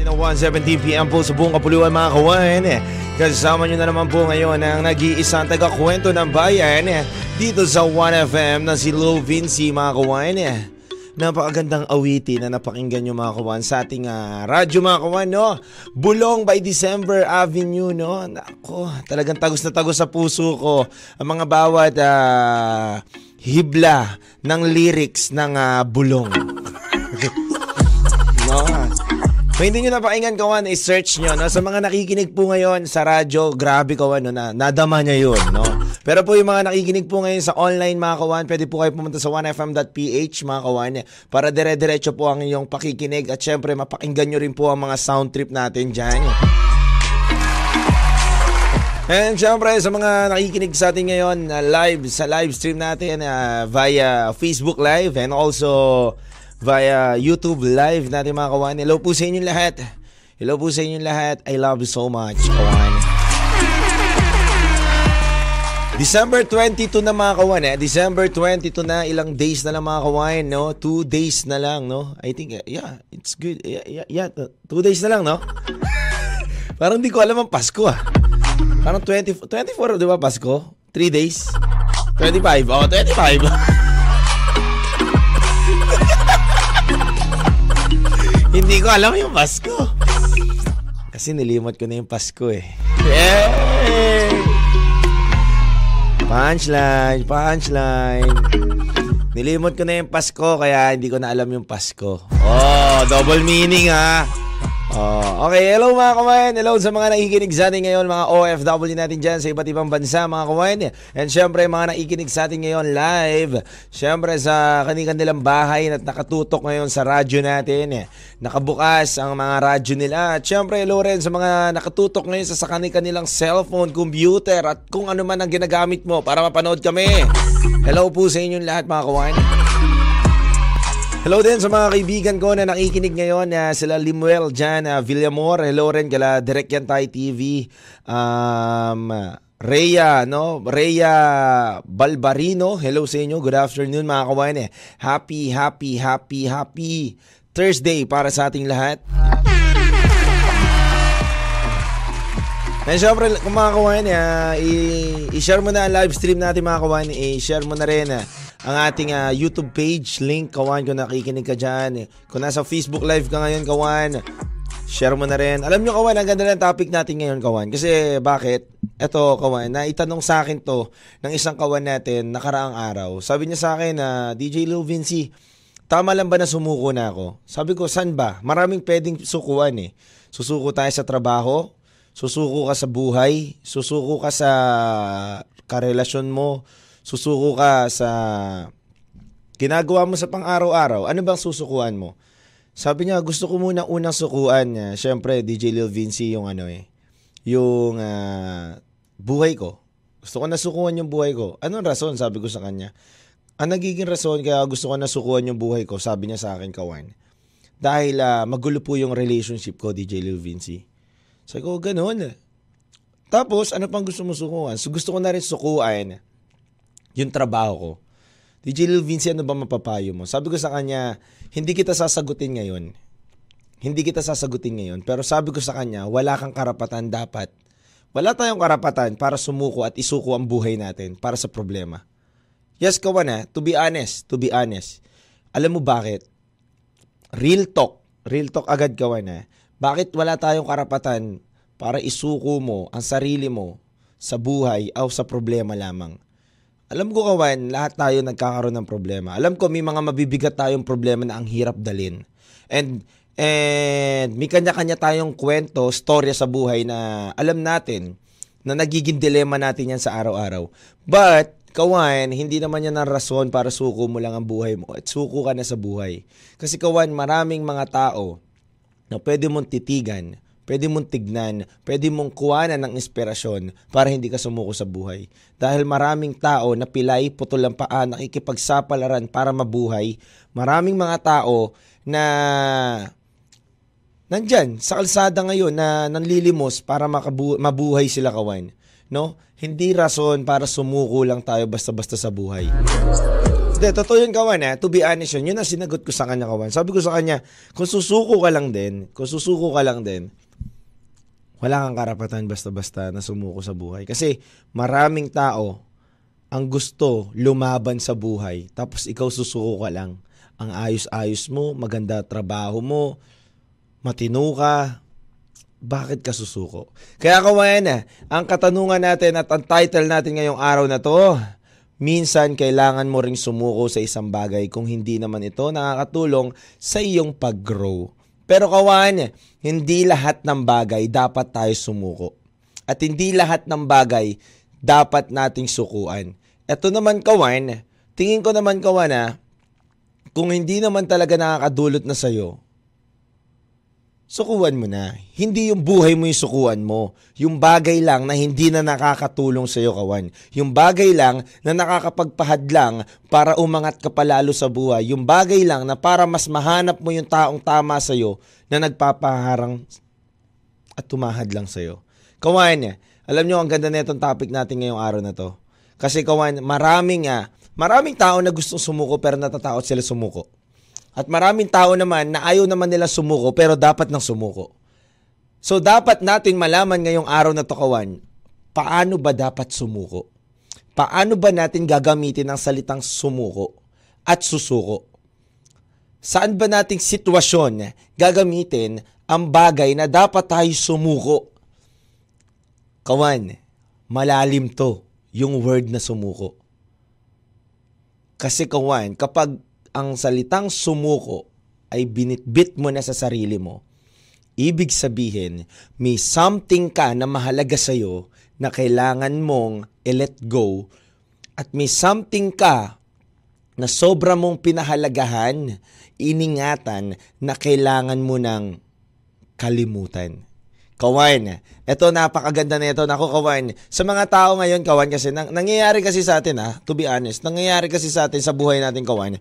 Ng 1.17pm po sa buong kapuluan mga kawan. Kasama nyo na naman po ngayon ang nag-iisang taga-kwento ng bayan dito sa 1FM na si Lil Vinci mga kawan. Napakagandang awiti na napakinggan nyo mga kawan sa ating uh, radyo mga kawan, no? Bulong by December Avenue, no? Nako, talagang tagos na tagos sa puso ko ang mga bawat uh, hibla ng lyrics ng uh, bulong. Kung hindi nyo napakinggan kawan, i-search nyo. No? Sa mga nakikinig po ngayon sa radyo, grabe kawan, no? na, nadama niya yun. No? Pero po yung mga nakikinig po ngayon sa online mga kawan, pwede po kayo pumunta sa 1fm.ph mga kawan para dire-diretso po ang inyong pakikinig at syempre mapakinggan nyo rin po ang mga sound trip natin dyan. And syempre sa mga nakikinig sa atin ngayon uh, live sa live stream natin uh, via Facebook Live and also via YouTube live natin mga kawan. Hello po sa inyo lahat. Hello po sa inyo lahat. I love you so much, kawan. December 22 na mga kawan eh. December 22 na, ilang days na lang mga kawan, no? Two days na lang, no? I think, yeah, it's good. Yeah, yeah, yeah two days na lang, no? Parang hindi ko alam ang Pasko ah. Parang 20, 24, di ba Pasko? 3 days? 25, oh, 25. Hindi ko alam yung Pasko. Kasi nilimot ko na yung Pasko eh. Yay! Punchline, punchline. Nilimot ko na yung Pasko kaya hindi ko na alam yung Pasko. Oh, double meaning ha. Oh, okay, hello mga kawain. Hello sa mga nakikinig sa atin ngayon, mga OFW natin dyan sa iba't ibang bansa, mga kawain. And syempre, mga nakikinig sa atin ngayon live. Syempre, sa kanilang bahay at nakatutok ngayon sa radyo natin. Nakabukas ang mga radyo nila. At syempre, hello rin sa mga nakatutok ngayon sa, sa kanilang cellphone, computer, at kung ano man ang ginagamit mo para mapanood kami. Hello po sa inyong lahat, mga kawain. Hello din sa mga kaibigan ko na nakikinig ngayon uh, sila Limuel dyan, uh, Villamor, hello rin kala Direct Yan Tay TV, um, Rhea, no? Rhea Balbarino, hello sa inyo, good afternoon mga kawain eh. Happy, happy, happy, happy Thursday para sa ating lahat. And syempre, kung mga kawain, uh, i-share mo na ang live stream natin mga kawain, i-share mo na rin uh, ang ating uh, YouTube page. Link, kawan, kung nakikinig ka dyan. Kung nasa Facebook Live ka ngayon, kawan, share mo na rin. Alam nyo, kawan, ang ganda ng topic natin ngayon, kawan. Kasi, bakit? Ito, kawan, na itanong sa akin to ng isang kawan natin nakaraang araw. Sabi niya sa akin na, uh, DJ Lil Vinci, tama lang ba na sumuko na ako? Sabi ko, san ba? Maraming pwedeng sukuan eh. Susuko tayo sa trabaho, susuko ka sa buhay, susuko ka sa karelasyon mo, susuko ka sa ginagawa mo sa pang-araw-araw, ano bang susukuan mo? Sabi niya, gusto ko muna unang sukuan niya. Siyempre, DJ Lil Vinci yung ano eh, yung uh, buhay ko. Gusto ko nasukuan yung buhay ko. Anong rason? Sabi ko sa kanya. Ang nagiging rason kaya gusto ko nasukuan yung buhay ko, sabi niya sa akin, Kawan. Dahil uh, magulo po yung relationship ko, DJ Lil Vinci. Sabi ko, ganun. Tapos, ano pang gusto mo sukuan? So, gusto ko na rin sukuan yung trabaho ko. DJ Lil Vinci, ano ba mapapayo mo? Sabi ko sa kanya, hindi kita sasagutin ngayon. Hindi kita sasagutin ngayon. Pero sabi ko sa kanya, wala kang karapatan dapat. Wala tayong karapatan para sumuko at isuko ang buhay natin para sa problema. Yes, kawan ha. To be honest, to be honest. Alam mo bakit? Real talk. Real talk agad kawan ha. Bakit wala tayong karapatan para isuko mo ang sarili mo sa buhay o sa problema lamang? Alam ko kawan, lahat tayo nagkakaroon ng problema. Alam ko may mga mabibigat tayong problema na ang hirap dalin. And and may kanya-kanya tayong kwento, storya sa buhay na alam natin na nagiging dilema natin yan sa araw-araw. But kawan, hindi naman yan ang rason para suko mo lang ang buhay mo at suko ka na sa buhay. Kasi kawan, maraming mga tao na pwede mong titigan, pwede mong tignan, pwede mong kuwanan ng inspirasyon para hindi ka sumuko sa buhay. Dahil maraming tao na pilay, putol ang paa, nakikipagsapalaran para mabuhay. Maraming mga tao na nandyan sa kalsada ngayon na nanlilimos para makabu- mabuhay sila kawan. No? Hindi rason para sumuko lang tayo basta-basta sa buhay. Hindi, totoo yun kawan eh. To be honest yun, yun ang sinagot ko sa kanya kawan. Sabi ko sa kanya, kung susuko ka lang din, kung susuko ka lang din, wala kang karapatan basta-basta na sumuko sa buhay. Kasi maraming tao ang gusto lumaban sa buhay, tapos ikaw susuko ka lang. Ang ayos-ayos mo, maganda trabaho mo, matino ka, bakit ka susuko? Kaya kawayan na, ang katanungan natin at ang title natin ngayong araw na to, minsan kailangan mo ring sumuko sa isang bagay kung hindi naman ito nakakatulong sa iyong pag-grow. Pero kawan, hindi lahat ng bagay dapat tayo sumuko. At hindi lahat ng bagay dapat nating sukuan. Ito naman kawan, tingin ko naman kawan na, kung hindi naman talaga nakakadulot na sa'yo, sukuan mo na. Hindi yung buhay mo yung sukuan mo. Yung bagay lang na hindi na nakakatulong sa iyo, kawan. Yung bagay lang na nakakapagpahad lang para umangat ka palalo sa buhay. Yung bagay lang na para mas mahanap mo yung taong tama sa iyo na nagpapaharang at tumahad lang sa iyo. Kawan, alam nyo, ang ganda na itong topic natin ngayong araw na to. Kasi kawan, maraming, ah, maraming tao na gustong sumuko pero natatakot sila sumuko. At maraming tao naman na ayaw naman nila sumuko pero dapat nang sumuko. So dapat natin malaman ngayong araw na to kawan, paano ba dapat sumuko? Paano ba natin gagamitin ang salitang sumuko at susuko? Saan ba nating sitwasyon gagamitin ang bagay na dapat tayo sumuko? Kawan, malalim to yung word na sumuko. Kasi kawan, kapag ang salitang sumuko ay binitbit mo na sa sarili mo, ibig sabihin, may something ka na mahalaga sa'yo na kailangan mong i-let go at may something ka na sobra mong pinahalagahan, iningatan na kailangan mo ng kalimutan. Kawan, ito napakaganda na ito. Nako, kawan. Sa mga tao ngayon, kawan, kasi nang, nangyayari kasi sa atin, ha, to be honest, nangyayari kasi sa atin sa buhay natin, kawan,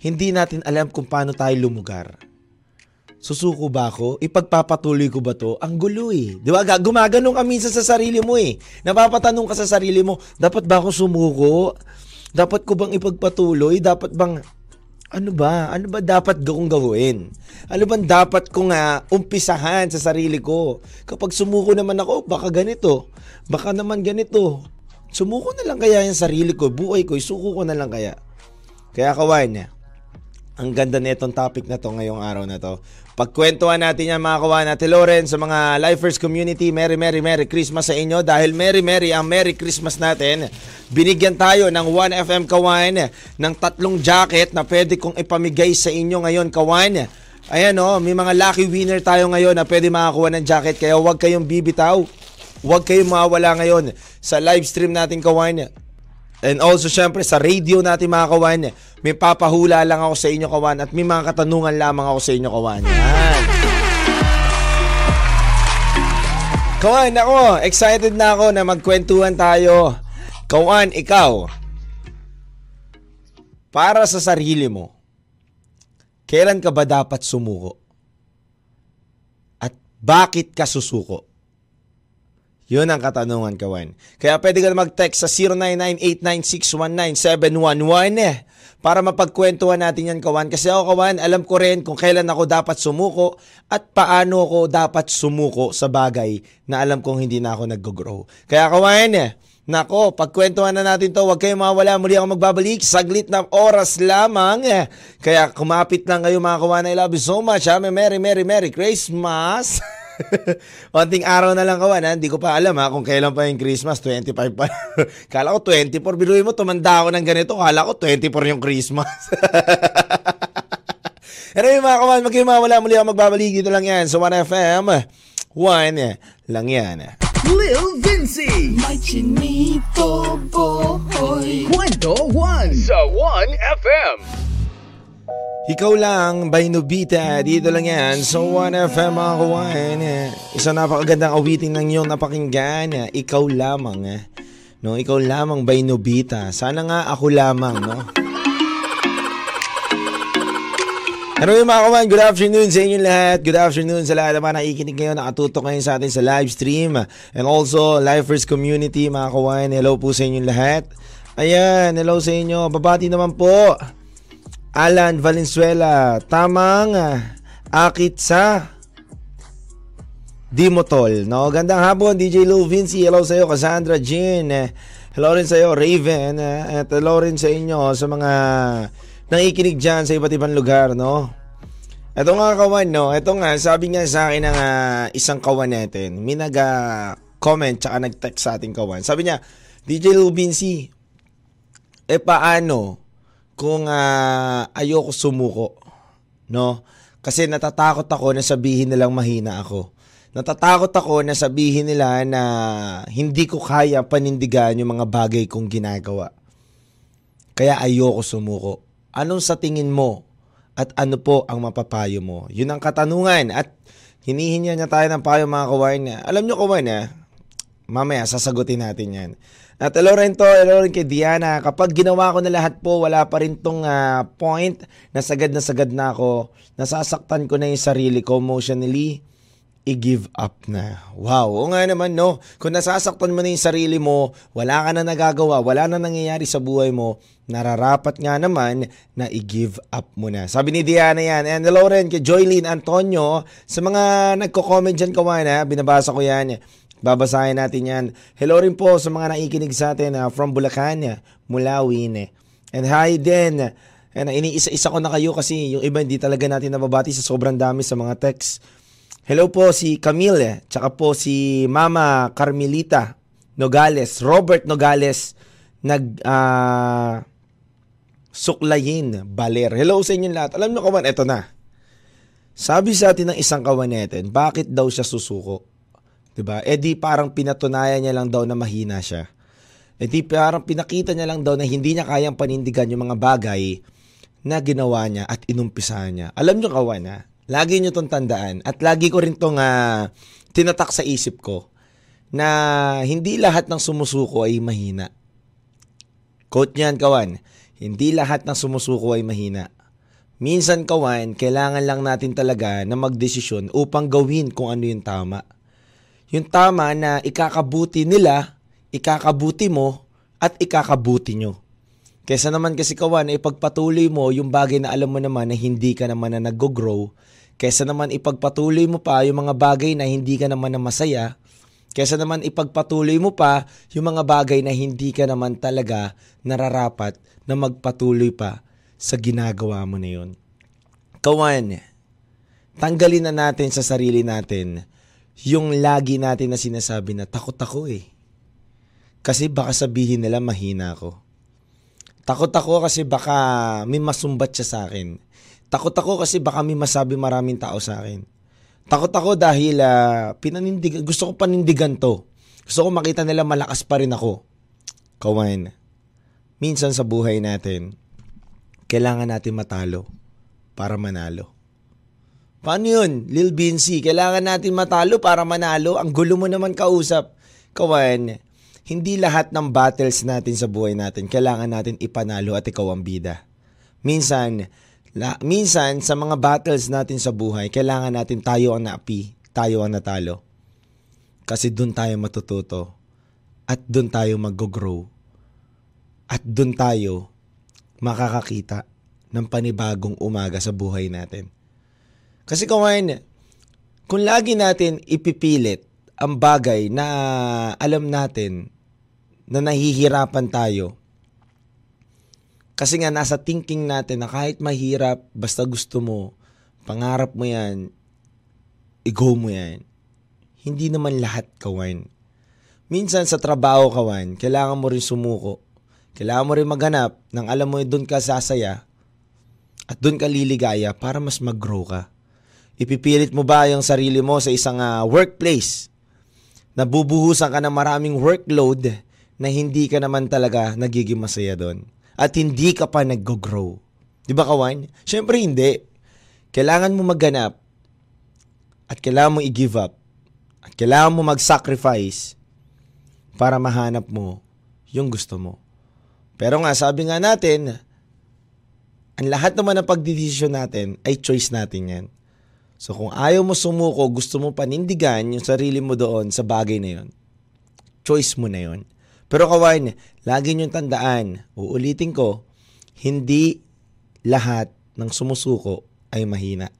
hindi natin alam kung paano tayo lumugar. Susuko ba ako? Ipagpapatuloy ko ba to? Ang gulo eh. Di ba? Gumaganong ka minsan sa sarili mo eh. Napapatanong ka sa sarili mo, dapat ba ako sumuko? Dapat ko bang ipagpatuloy? Dapat bang ano ba? Ano ba dapat kong gawin? Ano bang dapat kong uh, umpisahan sa sarili ko? Kapag sumuko naman ako, baka ganito. Baka naman ganito. Sumuko na lang kaya yung sarili ko, buhay ko, isuko ko na lang kaya. Kaya kawan, ang ganda nitong topic na to ngayong araw na to. Pagkwentuhan natin yan mga kawan at Loren sa mga Lifers community, Merry Merry Merry Christmas sa inyo dahil Merry Merry ang Merry Christmas natin. Binigyan tayo ng 1FM kawan ng tatlong jacket na pwede kong ipamigay sa inyo ngayon kawan. Ayan o, oh, may mga lucky winner tayo ngayon na pwede makakuha ng jacket kaya huwag kayong bibitaw. Huwag kayong mawala ngayon sa live stream natin kawan. And also, syempre, sa radio natin mga kawan, may papahula lang ako sa inyo kawan at may mga katanungan lamang ako sa inyo kawan. Yan. Kawan, ako, excited na ako na magkwentuhan tayo. Kawan, ikaw, para sa sarili mo, kailan ka ba dapat sumuko? At bakit ka susuko? Yun ang katanungan, kawan. Kaya pwede ka na mag-text sa 0998961971 eh, para mapagkwentuhan natin yan, kawan. Kasi ako, kawan, alam ko rin kung kailan ako dapat sumuko at paano ako dapat sumuko sa bagay na alam kong hindi na ako nag-grow. Kaya, kawan, eh, Nako, pagkwentuhan na natin to, huwag kayong mawala. Muli ako magbabalik. Saglit na oras lamang. Eh. Kaya kumapit lang kayo mga kawan. I love you so much. Ha? Merry, Merry, Merry Christmas. Konting araw na lang kawan ha. Hindi ko pa alam ha kung kailan pa yung Christmas. 25 pa. Kala ko 24. Biruin mo, tumanda ako ng ganito. Kala ko 24 yung Christmas. anyway mga kawan, magkimawala muli ako magbabalik. Dito lang yan sa 1FM. 1 lang yan. Lil Vinci May chinito boy Kwento 1 Sa 1FM Ikaw lang, by Nobita. Dito lang yan. So, 1FM mga kawan. Isang napakagandang awitin ng iyong napakinggan. Ikaw lamang. eh. No, ikaw lamang by Nobita. Sana nga ako lamang, no? Ano yung mga kawan, good afternoon sa inyo lahat. Good afternoon sa lahat naman nakikinig ngayon, nakatutok ngayon sa atin sa live stream. And also, Lifers Community, mga kawan. Hello po sa inyo lahat. Ayan, hello sa inyo. Babati naman po. Alan Valenzuela, tamang ah, akit sa Dimotol. No, gandang hapon DJ Lou Vinci. Hello sa iyo Cassandra Jean. Hello rin sa iyo Raven at hello rin sa inyo sa mga nakikinig diyan sa iba't ibang lugar, no? Ito nga kawan, no? Ito nga, sabi nga sa akin ng ah, isang kawan natin. May nag-comment tsaka nag-text sa ating kawan. Sabi niya, DJ Lou Vinci, eh paano kung ah, ayoko sumuko, no? Kasi natatakot ako na sabihin nilang mahina ako. Natatakot ako na sabihin nila na hindi ko kaya panindigan yung mga bagay kong ginagawa. Kaya ayoko sumuko. Anong sa tingin mo? At ano po ang mapapayo mo? Yun ang katanungan. At hinihinya niya tayo ng payo mga kawain. Alam nyo kawain eh, mamaya sasagutin natin yan. At hello rin to, hello rin kay Diana. Kapag ginawa ko na lahat po, wala pa rin tong ah, point na sagad na sagad na ako. Nasasaktan ko na yung sarili ko emotionally i-give up na. Wow, o nga naman no. Kung nasasaktan mo na yung sarili mo, wala ka na nagagawa, wala na nangyayari sa buhay mo, nararapat nga naman na i-give up mo na. Sabi ni Diana yan. And hello rin kay Joylene Antonio. Sa mga nagko-comment dyan kawana, binabasa ko yan. Babasahin natin yan. Hello rin po sa mga nakikinig sa atin ah, from Bulacan, Mulawin. And hi din. And iniisa-isa ko na kayo kasi yung iba hindi talaga natin nababati sa sobrang dami sa mga text. Hello po si Camille, tsaka po si Mama Carmelita Nogales, Robert Nogales, nag ah, suklayin, baler. Hello sa inyo lahat. Alam nyo kawan, eto na. Sabi sa atin ng isang kawan natin, bakit daw siya susuko? 'Di ba? Eh di parang pinatunayan niya lang daw na mahina siya. Eh di parang pinakita niya lang daw na hindi niya kayang panindigan yung mga bagay na ginawa niya at inumpisahan niya. Alam nyo kawan ha, lagi nyo tong tandaan at lagi ko rin tong ah, tinatak sa isip ko na hindi lahat ng sumusuko ay mahina. Quote niyan kawan, hindi lahat ng sumusuko ay mahina. Minsan kawan, kailangan lang natin talaga na magdesisyon upang gawin kung ano yung tama. Yung tama na ikakabuti nila, ikakabuti mo, at ikakabuti nyo. Kesa naman kasi kawan, ipagpatuloy mo yung bagay na alam mo naman na hindi ka naman na nag-grow. Kesa naman ipagpatuloy mo pa yung mga bagay na hindi ka naman na masaya. Kesa naman ipagpatuloy mo pa yung mga bagay na hindi ka naman talaga nararapat na magpatuloy pa sa ginagawa mo na yun. Kawan, tanggalin na natin sa sarili natin yung lagi natin na sinasabi na takot ako eh. Kasi baka sabihin nila mahina ako. Takot ako kasi baka may masumbat siya sa akin. Takot ako kasi baka may masabi maraming tao sa akin. Takot ako dahil ah, pinanindigan, gusto ko panindigan to. Gusto ko makita nila malakas pa rin ako. Kawan, minsan sa buhay natin, kailangan natin matalo para manalo. Paano yun, Lil Bincy? Kailangan natin matalo para manalo? Ang gulo mo naman kausap. Kawan, hindi lahat ng battles natin sa buhay natin kailangan natin ipanalo at ikaw ang bida. Minsan, la, minsan sa mga battles natin sa buhay, kailangan natin tayo ang naapi, tayo ang natalo. Kasi doon tayo matututo at doon tayo mag-grow at doon tayo makakakita ng panibagong umaga sa buhay natin. Kasi kawan, kung lagi natin ipipilit ang bagay na alam natin na nahihirapan tayo, kasi nga nasa thinking natin na kahit mahirap, basta gusto mo, pangarap mo yan, i-go mo yan. Hindi naman lahat kawan. Minsan sa trabaho kawan, kailangan mo rin sumuko. Kailangan mo rin maghanap ng alam mo doon ka sasaya at doon ka liligaya para mas mag-grow ka. Ipipilit mo ba yung sarili mo sa isang ah, workplace? Nabubuhusan ka ng maraming workload na hindi ka naman talaga nagiging masaya doon. At hindi ka pa nag-grow. Di ba, kawan? Siyempre, hindi. Kailangan mo magganap at kailangan mo i-give up at kailangan mo mag-sacrifice para mahanap mo yung gusto mo. Pero nga, sabi nga natin, ang lahat naman ng pagdidesisyon natin ay choice natin yan. So kung ayaw mo sumuko, gusto mo panindigan yung sarili mo doon sa bagay na yon, choice mo na yon. Pero kawan, lagi niyong tandaan, uulitin ko, hindi lahat ng sumusuko ay mahina.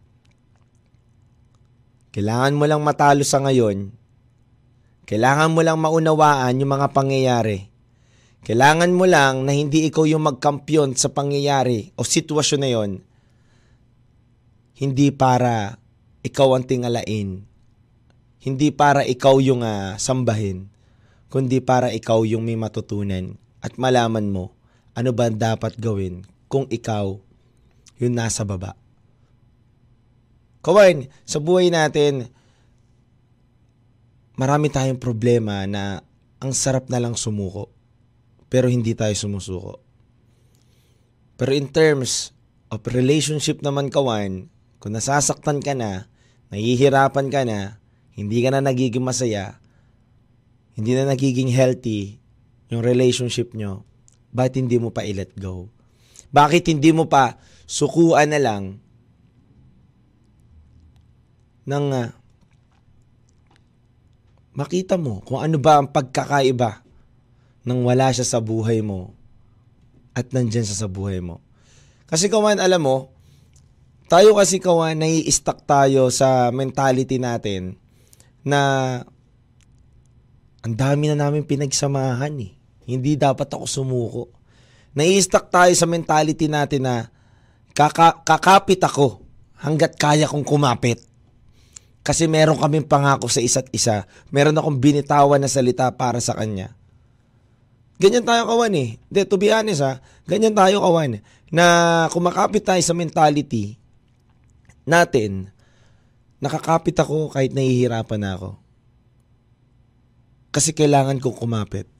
Kailangan mo lang matalo sa ngayon. Kailangan mo lang maunawaan yung mga pangyayari. Kailangan mo lang na hindi ikaw yung magkampiyon sa pangyayari o sitwasyon na yon. Hindi para ikaw ang tingalain. Hindi para ikaw yung uh, sambahin. Kundi para ikaw yung may matutunan at malaman mo ano ba dapat gawin kung ikaw yung nasa baba. Kawan, sa buhay natin, marami tayong problema na ang sarap na lang sumuko pero hindi tayo sumusuko. Pero in terms of relationship naman kawan, kung nasasaktan ka na, nahihirapan ka na, hindi ka na nagiging masaya, hindi na nagiging healthy yung relationship nyo, bakit hindi mo pa i-let go? Bakit hindi mo pa sukuan na lang ng uh, makita mo kung ano ba ang pagkakaiba nang wala siya sa buhay mo at nandyan siya sa buhay mo. Kasi kawan, alam mo, tayo kasi kawan, nai-stuck tayo sa mentality natin na ang dami na namin pinagsamahan eh. Hindi dapat ako sumuko. Nai-stuck tayo sa mentality natin na kaka- kakapit ako hanggat kaya kong kumapit. Kasi meron kaming pangako sa isa't isa. Meron akong binitawan na salita para sa kanya. Ganyan tayo kawan eh. De, to be honest ha, ganyan tayo kawan. Na kumakapit tayo sa mentality natin, nakakapit ako kahit nahihirapan na ako. Kasi kailangan kong kumapit.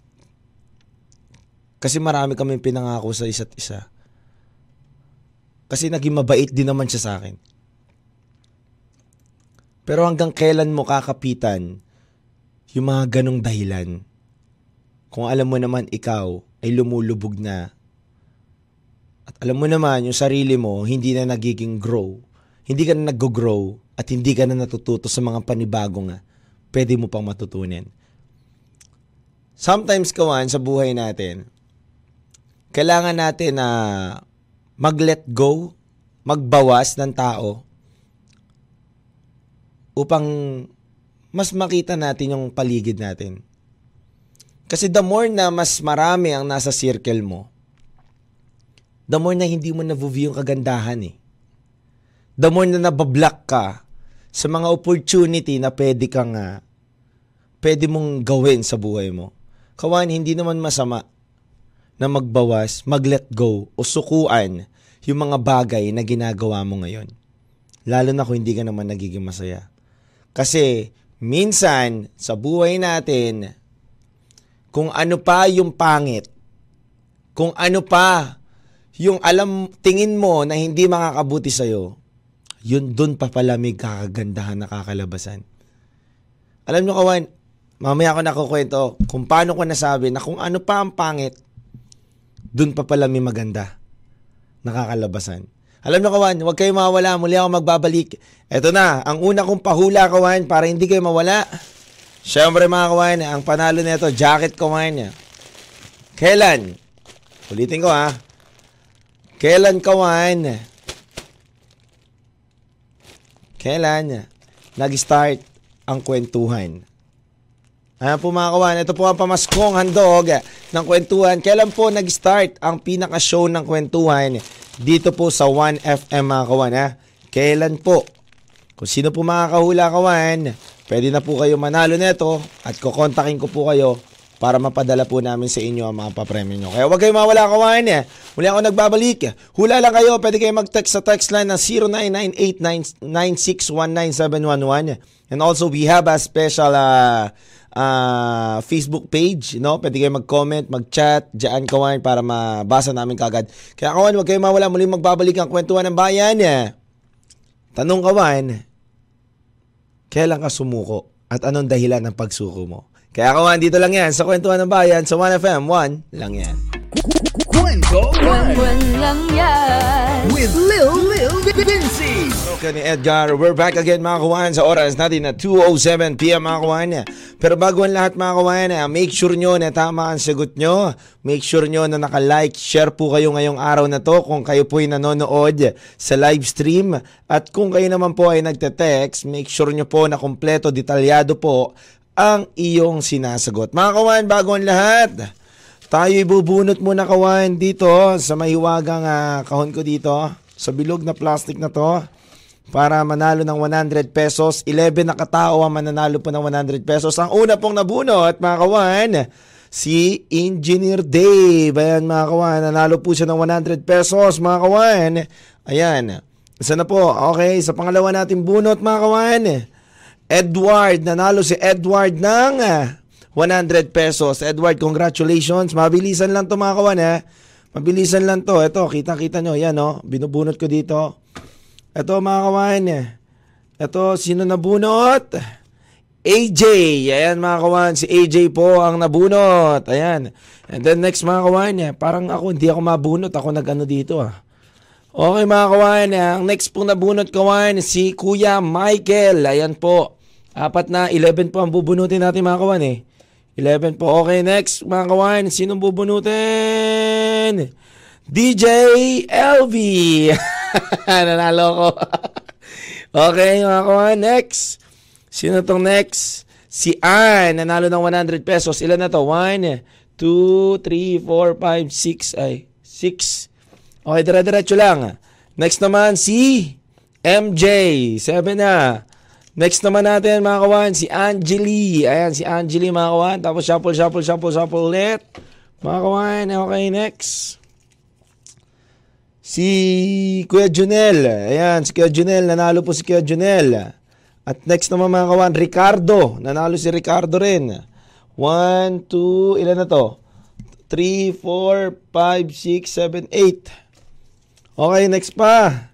Kasi marami kaming pinangako sa isa't isa. Kasi naging mabait din naman siya sa akin. Pero hanggang kailan mo kakapitan yung mga ganong dahilan? Kung alam mo naman ikaw ay lumulubog na at alam mo naman yung sarili mo hindi na nagiging grow, hindi ka na nag-grow at hindi ka na natututo sa mga panibago nga, pwede mo pang matutunan. Sometimes kawan sa buhay natin, kailangan natin na mag-let go, magbawas ng tao upang mas makita natin yung paligid natin. Kasi the more na mas marami ang nasa circle mo, the more na hindi mo na-view yung kagandahan eh. The more na nabablock ka sa mga opportunity na pwede kang uh, pwede mong gawin sa buhay mo. Kawan, hindi naman masama na magbawas, mag-let go o sukuan yung mga bagay na ginagawa mo ngayon. Lalo na kung hindi ka naman nagiging masaya. Kasi minsan sa buhay natin, kung ano pa yung pangit, kung ano pa yung alam, tingin mo na hindi makakabuti sa'yo, yun dun pa pala may kakagandahan na kakalabasan. Alam nyo kawan, mamaya ako nakukwento kung paano ko nasabi na kung ano pa ang pangit, dun pa pala may maganda nakakalabasan. Alam nyo kawan, huwag kayo mawala, muli ako magbabalik. Ito na, ang una kong pahula kawan para hindi kayo mawala. Siyempre mga kawan, ang panalo nito, jacket kawan niya. Kailan? Ulitin ko ha. Kailan kawan? Kailan nag-start ang kwentuhan? Ayan po mga kawan, ito po ang pamaskong handog ng kwentuhan. Kailan po nag-start ang pinaka-show ng kwentuhan dito po sa 1FM mga kawan ha? Kailan po? Kung sino po makakahula kawan, pwede na po kayo manalo nito at kukontakin ko po kayo para mapadala po namin sa inyo ang mga papremyo nyo. Kaya huwag kayo mawala kawan eh. Muli ako nagbabalik. Hula lang kayo. Pwede kayo mag-text sa text line na 0998-9619711. And also we have a special uh, ah, Facebook page, no? Pwede kayo mag-comment, mag-chat, diyan kawan para mabasa namin kagad. Kaya kawan, huwag kayo mawala muling magbabalik ang kwentuhan ng bayan. Eh. Tanong kawan, kailan ka sumuko at anong dahilan ng pagsuko mo? Kaya kawan, dito lang yan sa kwentuhan ng bayan sa 1FM 1 lang yan. Kwento One Buwan lang yan. with Lil Lil Vinci. Okay ni Edgar, we're back again mga kawan sa oras natin na 2.07pm mga kawan. Pero bago ang lahat mga kawan, make sure nyo na tama ang sagot nyo. Make sure nyo na naka-like, share po kayo ngayong araw na to kung kayo po ay nanonood sa live stream. At kung kayo naman po ay nagte-text, make sure nyo po na kompleto, detalyado po ang iyong sinasagot. Mga kawan, bago ang lahat, tayo ibubunot muna kawan dito sa mahiwagang ah, kahon ko dito sa bilog na plastic na to para manalo ng 100 pesos. 11 na katao ang mananalo po ng 100 pesos. Ang una pong nabunot mga kawan, si Engineer Dave. Ayan mga kawan, nanalo po siya ng 100 pesos mga kawan. Ayan. Isa na po. Okay, sa pangalawa natin bunot mga kawan. Edward, nanalo si Edward ng ah, 100 pesos. Edward, congratulations. Mabilisan lang to mga kawan ha. Mabilisan lang to. Ito, kita-kita nyo. Yan oh. Binubunot ko dito. Ito mga kawan. Ito, sino nabunot? AJ. Ayan mga kawan. Si AJ po ang nabunot. Ayan. And then next mga kawan. Parang ako, hindi ako mabunot. Ako nag-ano dito ah. Okay mga kawan, ang next pong nabunot kawan, si Kuya Michael. Ayan po. Apat na, 11 po ang bubunutin natin mga kawan eh. 11 po. Okay, next mga kawan, sinong bubunutin? DJ LV. Nanalo ko. okay mga kawan, next. Sino tong next? Si Ann, nanalo ng 100 pesos. Ilan na to? 1, 2, 3, 4, 5, 6, ay, 6. Okay, dire-diretso lang. Next naman si MJ, 7 na. Next naman natin mga kawan, si Angeli. Ayan, si Angeli mga kawan. Tapos shuffle, shuffle, shuffle, shuffle ulit. Mga kawan, okay, next. Si Kuya Junel. Ayan, si Kuya Junel. Nanalo po si Kuya Junel. At next naman mga kawan, Ricardo. Nanalo si Ricardo rin. 1, 2, ilan na to? 3, 4, 5, 6, 7, 8. Okay, next pa.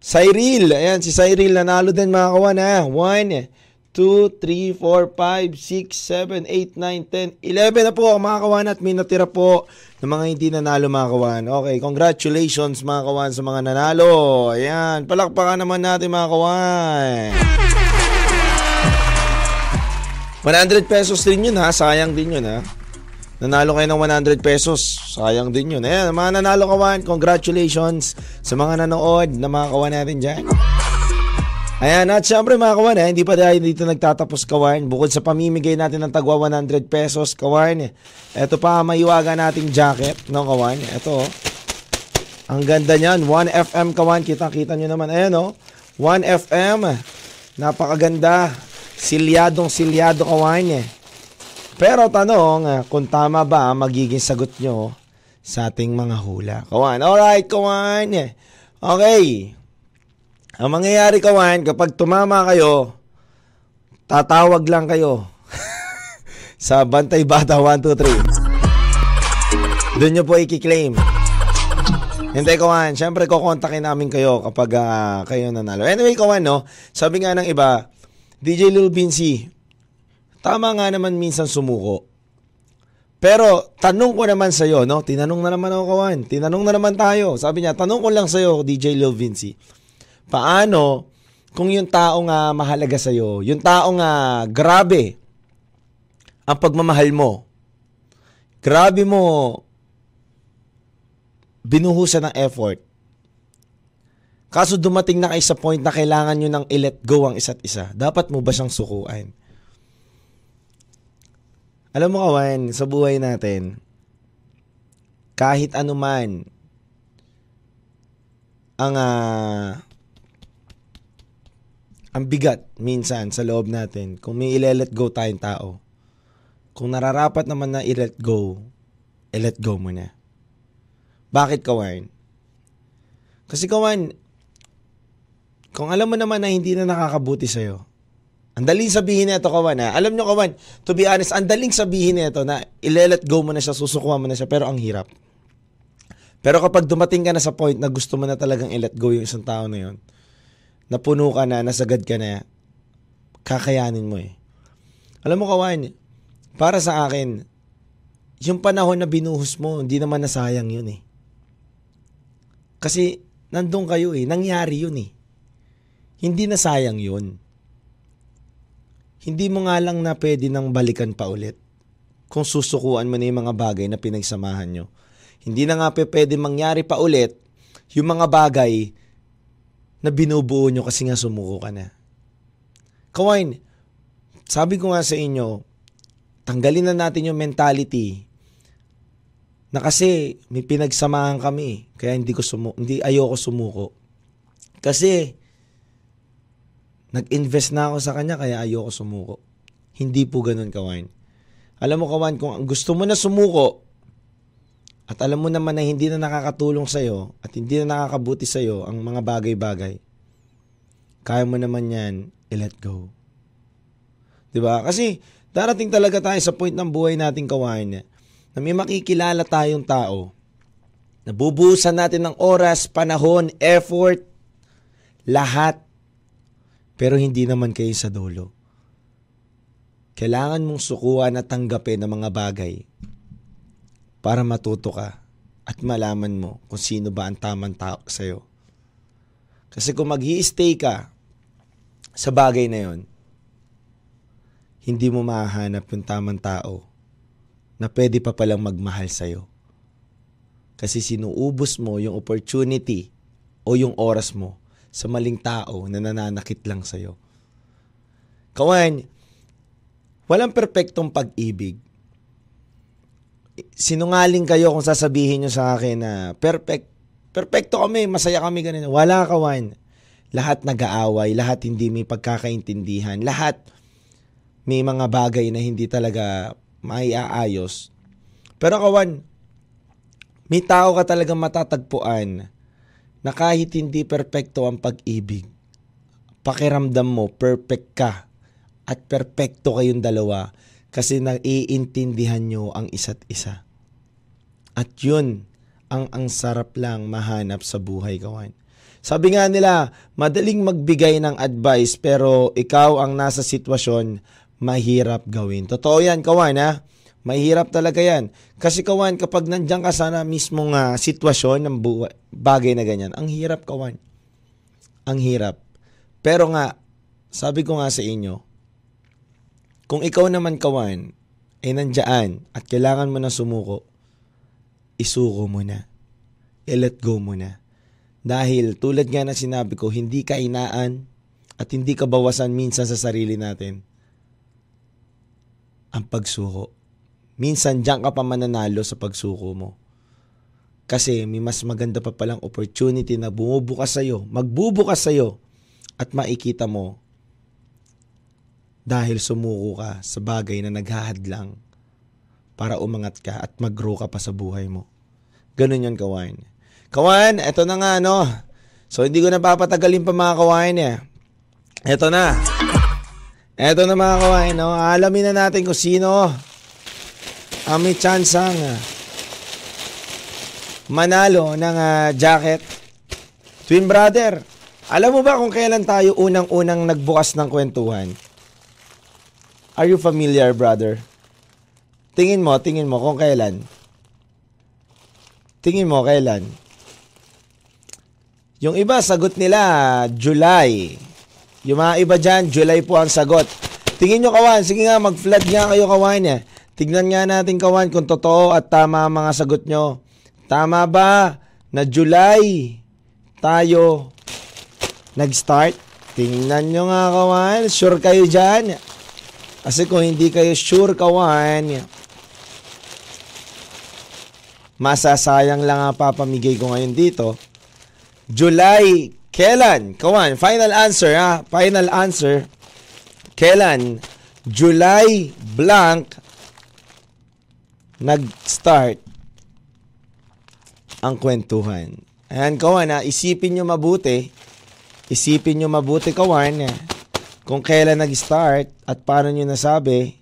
Cyril. Ayan, si Cyril nanalo din mga kawan ha. 1, 2, 3, 4, 5, 6, 7, 8, 9, 10, 11 na po mga kawan at may natira po ng mga hindi nanalo mga kawan. Okay, congratulations mga kawan sa mga nanalo. Ayan, palakpakan naman natin mga kawan. 100 pesos din yun ha, sayang din yun ha. Nanalo kayo ng 100 pesos. Sayang din yun. Ayan, mga nanalo kawan, congratulations sa mga nanood na mga kawan natin dyan. Ayan, at syempre mga kawan, eh, hindi pa dahil dito nagtatapos kawan. Bukod sa pamimigay natin ng tagwa 100 pesos kawan, ito pa maiwaga nating jacket, no kawan? Ito, oh. ang ganda niyan, 1FM kawan, kita-kita nyo naman. Ayan o, oh. 1FM, napakaganda. Silyadong silyado kawan eh. Pero tanong, ah, kung tama ba magiging sagot nyo sa ating mga hula. Kawan, alright kawan. Okay. Ang mangyayari kawan, kapag tumama kayo, tatawag lang kayo sa Bantay Bata 1, 2, 3. Doon nyo po i-claim. Hindi kawan, syempre kukontakin namin kayo kapag ah, kayo nanalo. Anyway kawan, no, sabi nga ng iba, DJ Lil Vinci, tama nga naman minsan sumuko. Pero tanong ko naman sa'yo, no? Tinanong na naman ako kawan. Tinanong na naman tayo. Sabi niya, tanong ko lang sa'yo, DJ Lil Vinci. Paano kung yung tao nga mahalaga sa'yo, yung tao nga grabe ang pagmamahal mo, grabe mo binuhusan ng effort, Kaso dumating na kayo sa point na kailangan nyo nang i-let go ang isa't isa. Dapat mo ba siyang sukuan? Alam mo kawan, sa buhay natin, kahit ano man ang uh, ang bigat minsan sa loob natin kung may i-let go tayong tao. Kung nararapat naman na i-let go, i-let go mo na. Bakit kawan? Kasi kawan, kung alam mo naman na hindi na nakakabuti sa'yo, Ang daling sabihin nito, kawan ha. Alam nyo, kawan, to be honest, ang daling sabihin nito na ile-let go mo na siya, susukuha mo na siya, pero ang hirap. Pero kapag dumating ka na sa point na gusto mo na talagang i-let go yung isang tao na yun, napuno ka na, nasagad ka na, kakayanin mo eh. Alam mo, kawan, para sa akin, yung panahon na binuhos mo, hindi naman nasayang yun eh. Kasi nandun kayo eh, nangyari yun eh. Hindi nasayang yun. Hindi mo nga lang na pwede nang balikan pa ulit kung susukuan mo na yung mga bagay na pinagsamahan nyo. Hindi na nga pwede mangyari pa ulit yung mga bagay na binubuo nyo kasi nga sumuko ka na. Kawain, sabi ko nga sa inyo, tanggalin na natin yung mentality na kasi may pinagsamahan kami kaya hindi ko sumu hindi ayoko sumuko. Kasi nag-invest na ako sa kanya kaya ayoko sumuko. Hindi po ganun kawan. Alam mo kawan, kung gusto mo na sumuko at alam mo naman na hindi na nakakatulong sa'yo at hindi na nakakabuti sa'yo ang mga bagay-bagay, kaya mo naman yan i-let go. ba? Kasi darating talaga tayo sa point ng buhay nating kawan na may makikilala tayong tao Nabubusan natin ng oras, panahon, effort, lahat pero hindi naman kayo sa dulo. Kailangan mong sukuan at tanggapin ang mga bagay para matuto ka at malaman mo kung sino ba ang tamang tao sa'yo. Kasi kung mag stay ka sa bagay na yon, hindi mo mahahanap yung tamang tao na pwede pa palang magmahal sa'yo. Kasi sinuubos mo yung opportunity o yung oras mo sa maling tao na nananakit lang sa'yo. Kawan, walang perpektong pag-ibig. Sinungaling kayo kung sasabihin nyo sa akin na perfect, perfecto kami, masaya kami ganun. Wala kawan. Lahat nag-aaway, lahat hindi may pagkakaintindihan, lahat may mga bagay na hindi talaga maiaayos. Pero kawan, may tao ka talagang matatagpuan na kahit hindi perpekto ang pag-ibig, pakiramdam mo perfect ka at perpekto kayong dalawa kasi naiintindihan nyo ang isa't isa. At yun ang ang sarap lang mahanap sa buhay kawan. Sabi nga nila, madaling magbigay ng advice pero ikaw ang nasa sitwasyon, mahirap gawin. Totoo yan kawan ha. Mahirap talaga yan. Kasi kawan, kapag nandiyan ka sana mismong uh, sitwasyon ng buhay, bagay na ganyan, ang hirap kawan. Ang hirap. Pero nga, sabi ko nga sa inyo, kung ikaw naman kawan, ay nandiyan at kailangan mo na sumuko, isuko mo na. I-let go mo na. Dahil tulad nga na sinabi ko, hindi ka inaan at hindi ka bawasan minsan sa sarili natin ang pagsuko minsan diyan ka pa mananalo sa pagsuko mo. Kasi may mas maganda pa palang opportunity na bumubukas sa'yo, magbubukas sa'yo at makikita mo dahil sumuko ka sa bagay na naghahadlang para umangat ka at mag-grow ka pa sa buhay mo. Ganun yun, kawan. Kawan, eto na nga, no? So, hindi ko na papatagalin pa mga kawain eh. Eto na. Eto na mga kawain, no? Alamin na natin kung sino ang may chance ang uh, manalo ng uh, jacket. Twin brother, alam mo ba kung kailan tayo unang-unang nagbukas ng kwentuhan? Are you familiar, brother? Tingin mo, tingin mo kung kailan. Tingin mo kailan. Yung iba, sagot nila, July. Yung mga iba dyan, July po ang sagot. Tingin nyo, kawan. Sige nga, mag-flood nga kayo, kawan. Eh. Tignan nga natin kawan kung totoo at tama ang mga sagot nyo. Tama ba na July tayo nag-start? Tingnan nyo nga kawan. Sure kayo dyan? Kasi kung hindi kayo sure kawan, masasayang lang ang papamigay ko ngayon dito. July, kailan? Kawan, final answer ha. Final answer. Kailan? July blank nag-start ang kwentuhan. Ayan, kawan, ha? isipin nyo mabuti. Isipin nyo mabuti, kawan. kung kailan nag-start at paano nyo nasabi.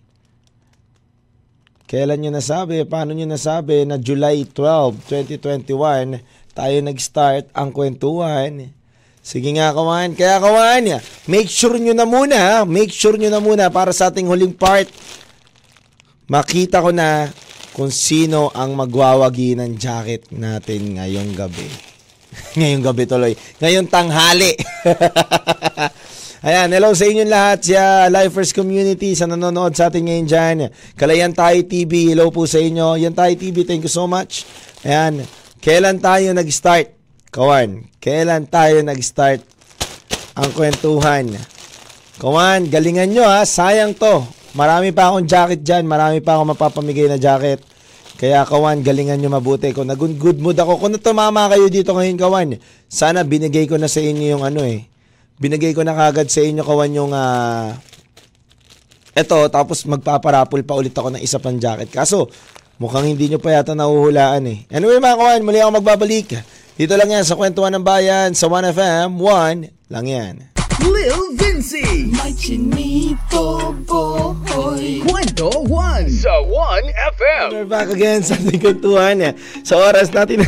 Kailan nyo nasabi, paano nyo nasabi na July 12, 2021, tayo nag-start ang kwentuhan. Sige nga, kawan. Kaya kawan, make sure nyo na muna, ha? make sure nyo na muna para sa ating huling part. Makita ko na kung sino ang magwawagi ng jacket natin ngayong gabi. ngayong gabi tuloy. Ngayong tanghali. Ayan, hello sa inyong lahat sa Lifers Community sa nanonood sa atin ngayon dyan. Kalayan Tayo TV, hello po sa inyo. Yan Tayo TV, thank you so much. Ayan, kailan tayo nag-start? Kawan, kailan tayo nag-start ang kwentuhan? Kawan, galingan nyo ha, sayang to. Marami pa akong jacket dyan, marami pa akong mapapamigay na jacket. Kaya kawan, galingan nyo mabuti. Kung nag-good mood ako, kung tumama kayo dito ngayon kawan, sana binigay ko na sa inyo yung ano eh, binigay ko na kagad sa inyo kawan yung uh, eto tapos magpaparapol pa ulit ako ng isa pang jacket. Kaso mukhang hindi nyo pa yata nahuhulaan eh. Anyway mga kawan, muli ako magbabalik. Dito lang yan sa Kwentuhan ng Bayan sa 1FM 1 lang yan. Lil Vinci. May chinito boy. Kwento 1 sa 1FM. We're back again sa ating kwentuhan. eh. Sa oras natin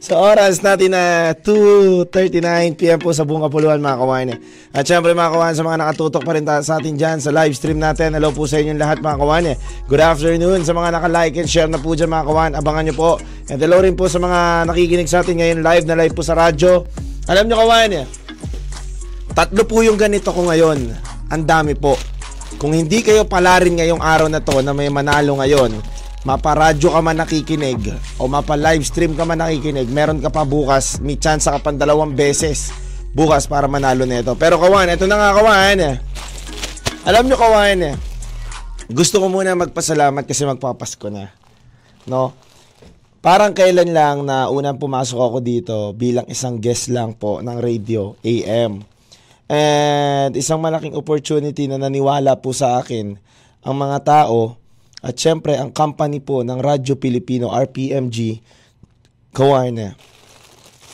Sa oras natin na 2.39pm po sa buong kapuluan mga kawan. At syempre mga kawan sa mga nakatutok pa rin ta- sa atin dyan sa live stream natin. Hello po sa inyong lahat mga kawan. Good afternoon sa mga naka-like and share na po dyan mga kawan. Abangan nyo po. And hello rin po sa mga nakikinig sa atin ngayon live na live po sa radyo. Alam nyo kawan, tatlo po yung ganito ko ngayon. Ang dami po. Kung hindi kayo pala rin ngayong araw na to na may manalo ngayon, maparadyo ka man nakikinig o mapa live stream ka man nakikinig, meron ka pa bukas, may chance ka pa dalawang beses bukas para manalo nito. Pero kawan, ito na nga kawan. Alam nyo kawan, gusto ko muna magpasalamat kasi magpapasko na. No? Parang kailan lang na unang pumasok ako dito bilang isang guest lang po ng radio AM. And isang malaking opportunity na naniwala po sa akin ang mga tao at syempre ang company po ng Radyo Pilipino RPMG Kawarna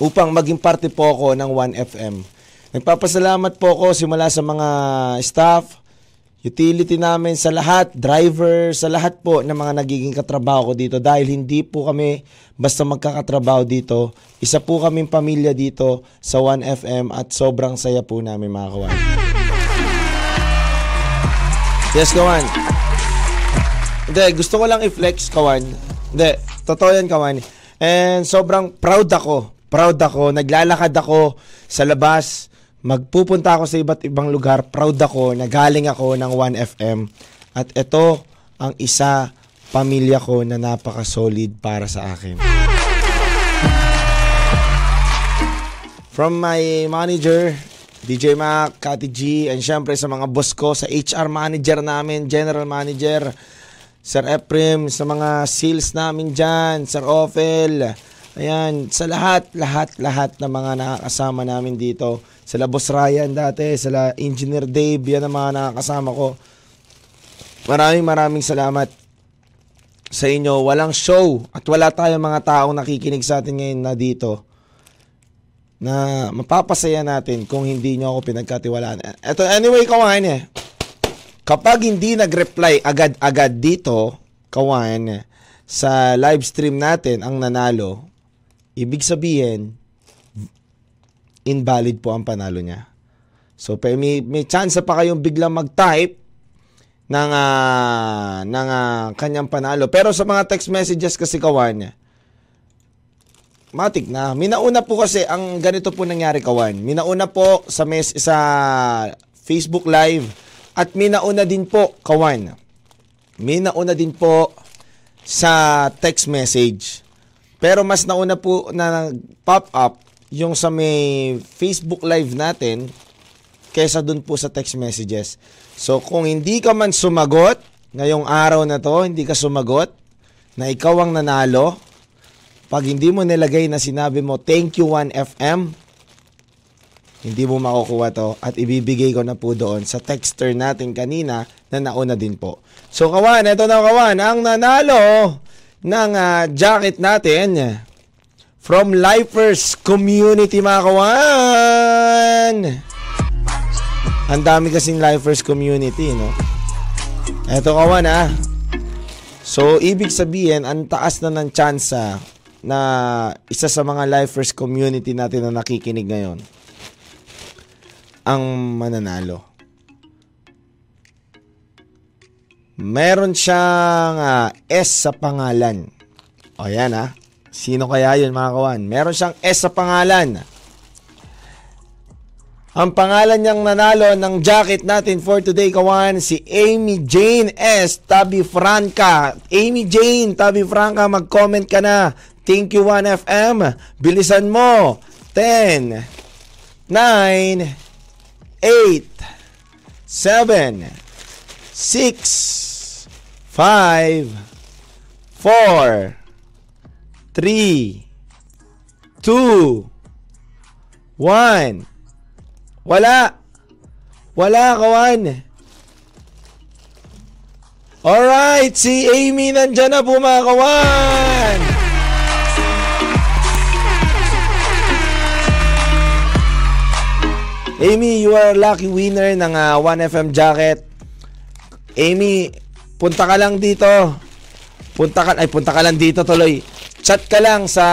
upang maging parte po ako ng 1FM. Nagpapasalamat po ako simula sa mga staff, utility namin sa lahat, driver, sa lahat po ng mga nagiging katrabaho ko dito dahil hindi po kami basta magkakatrabaho dito. Isa po kaming pamilya dito sa 1FM at sobrang saya po namin mga kawan. Yes, kawan. Hindi, gusto ko lang i-flex, kawan. Hindi, totoo yan, kawan. And sobrang proud ako. Proud ako. Naglalakad ako sa labas. Magpupunta ako sa iba't ibang lugar. Proud ako na galing ako ng 1FM. At ito ang isa pamilya ko na napaka-solid para sa akin. From my manager, DJ Mac, Kati G, and syempre sa mga boss ko, sa HR manager namin, general manager, Sir Ephraim, sa mga sales namin dyan, Sir Ophel, ayan, sa lahat, lahat, lahat ng mga nakakasama namin dito. Sila Boss Ryan dati, sila Engineer Dave, yan ang mga nakakasama ko. Maraming maraming salamat sa inyo. Walang show at wala tayong mga taong nakikinig sa atin ngayon na dito na mapapasaya natin kung hindi nyo ako pinagkatiwalaan. Ito, anyway, kawan eh. Kapag hindi nag-reply agad-agad dito, kawan, sa live stream natin ang nanalo, ibig sabihin, invalid po ang panalo niya. So, may, may chance pa kayong biglang mag-type ng, uh, ng uh, kanyang panalo. Pero sa mga text messages kasi kawan, matik na. Minauna po kasi ang ganito po nangyari kawan. Minauna po sa mes sa Facebook Live at minauna din po kawan. Minauna din po sa text message. Pero mas nauna po na pop up yung sa may Facebook Live natin kesa dun po sa text messages. So kung hindi ka man sumagot ngayong araw na to, hindi ka sumagot na ikaw ang nanalo, pag hindi mo nilagay na sinabi mo, thank you 1FM, hindi mo makukuha to at ibibigay ko na po doon sa texter natin kanina na nauna din po. So kawan, ito na kawan, ang nanalo ng uh, jacket natin from Lifers Community mga kawan. Ang dami kasing lifers community, no? Eto kawan ah. So, ibig sabihin, ang taas na ng tsansa na isa sa mga lifers community natin na nakikinig ngayon ang mananalo. Meron siyang ah, S sa pangalan. O yan ah. Sino kaya yun mga kawan? Meron siyang S sa pangalan. Ang pangalan niyang nanalo ng jacket natin for today, kawan, si Amy Jane S. Tabi Franca. Amy Jane, Tabi Franca, mag-comment ka na. Thank you 1FM. Bilisan mo. 10, 9, 8, 7, 6, 5, 4, 3, 2, 1. Wala. Wala, kawan. Alright, si Amy nandyan na po mga kawan. Amy, you are lucky winner ng ah, 1FM jacket. Amy, punta ka lang dito. Punta ka, ay punta ka lang dito tuloy. Chat ka lang sa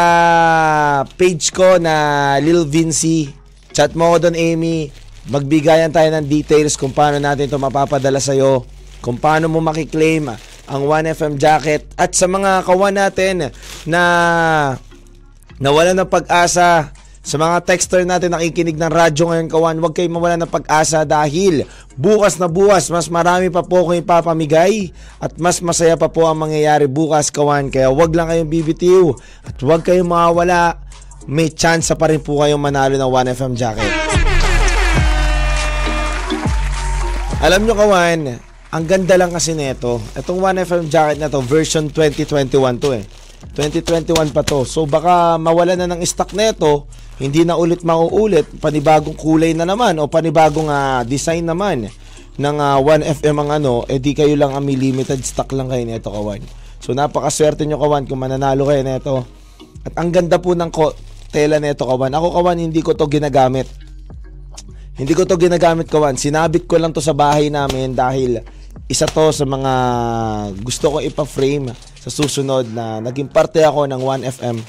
page ko na Lil Vinci. Chat mo ko doon, Amy. Magbigayan tayo ng details kung paano natin ito mapapadala sa'yo. Kung paano mo makiklaim ang 1FM jacket. At sa mga kawan natin na nawalan ng pag-asa sa mga texter natin nakikinig ng radyo ngayon kawan, huwag kayong mawala ng pag-asa dahil bukas na bukas, mas marami pa po kayong papamigay at mas masaya pa po ang mangyayari bukas kawan. Kaya huwag lang kayong bibitiw at huwag kayong mawawala. May chance pa rin po kayong manalo ng 1FM jacket. Alam nyo kawan, ang ganda lang kasi nito. Itong 1FM jacket na to, version 2021 to eh. 2021 pa to. So baka mawala na ng stock nito, hindi na ulit mauulit, panibagong kulay na naman o panibagong ah, design naman ng ah, 1FM ang ano, eh di kayo lang ang limited stock lang kayo nito kawan. So napakaswerte nyo kawan kung mananalo kayo nito. At ang ganda po ng ko- tela nito kawan. Ako kawan hindi ko to ginagamit. Hindi ko to ginagamit kawan. Sinabit ko lang to sa bahay namin dahil isa to sa mga gusto ko ipa-frame sa susunod na naging parte ako ng 1FM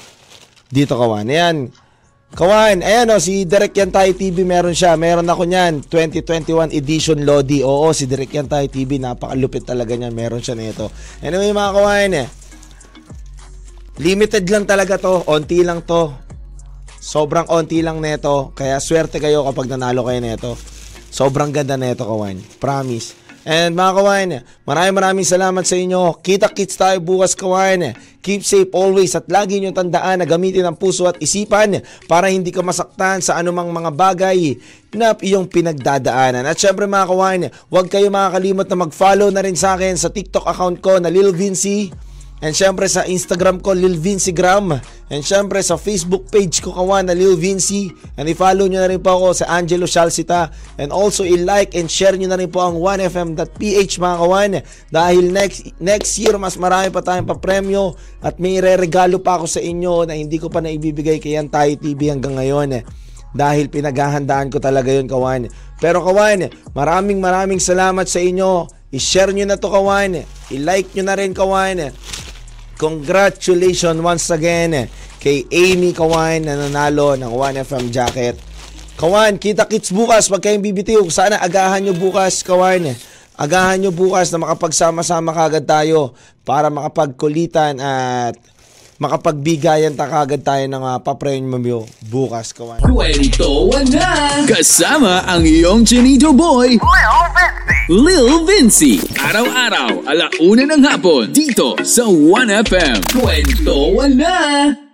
dito kawan. Ayan. Kawan, ayan o, si Direk Yantay TV meron siya. Meron ako niyan, 2021 edition Lodi. Oo, si Direk Yantay TV, napakalupit talaga niyan. Meron siya nito. Anyway mga kawan, eh, limited lang talaga to. Onti lang to. Sobrang onti lang neto. Kaya swerte kayo kapag nanalo kayo neto. Sobrang ganda neto, kawan. Promise. And mga kawan, maraming maraming salamat sa inyo. Kita-kits tayo bukas kawan. Keep safe always at lagi nyo tandaan na gamitin ang puso at isipan para hindi ka masaktan sa anumang mga bagay na iyong pinagdadaanan. At syempre mga kawan, huwag kayo makakalimot na mag-follow na rin sa akin sa TikTok account ko na Lil Vinci. And syempre sa Instagram ko, Lil Vincigram. And syempre sa Facebook page ko kawan na Lil Vinci. And i-follow nyo na rin po ako sa Angelo Shalsita. And also i-like and share nyo na rin po ang 1fm.ph mga kawan. Dahil next, next year mas marami pa tayong papremyo. At may re-regalo pa ako sa inyo na hindi ko pa naibibigay kay Antay TV hanggang ngayon. Dahil pinaghahandaan ko talaga yun kawan. Pero kawan, maraming maraming salamat sa inyo. I-share nyo na to kawan. I-like nyo na rin kawan. Congratulations once again kay Amy Kawan na nanalo ng 1FM jacket. Kawan, kita-kits bukas pag kayong bibitiw. Sana agahan nyo bukas, Kawan. Agahan nyo bukas na makapagsama-sama kagad tayo para makapagkulitan at makapagbigayan ta kagad tayo ng uh, papremyo bukas, Kawan. Kwento na! Kasama ang iyong Chinito Boy, Lil Vinci. Araw-araw, alauna ng hapon, dito sa 1FM. Kwento na!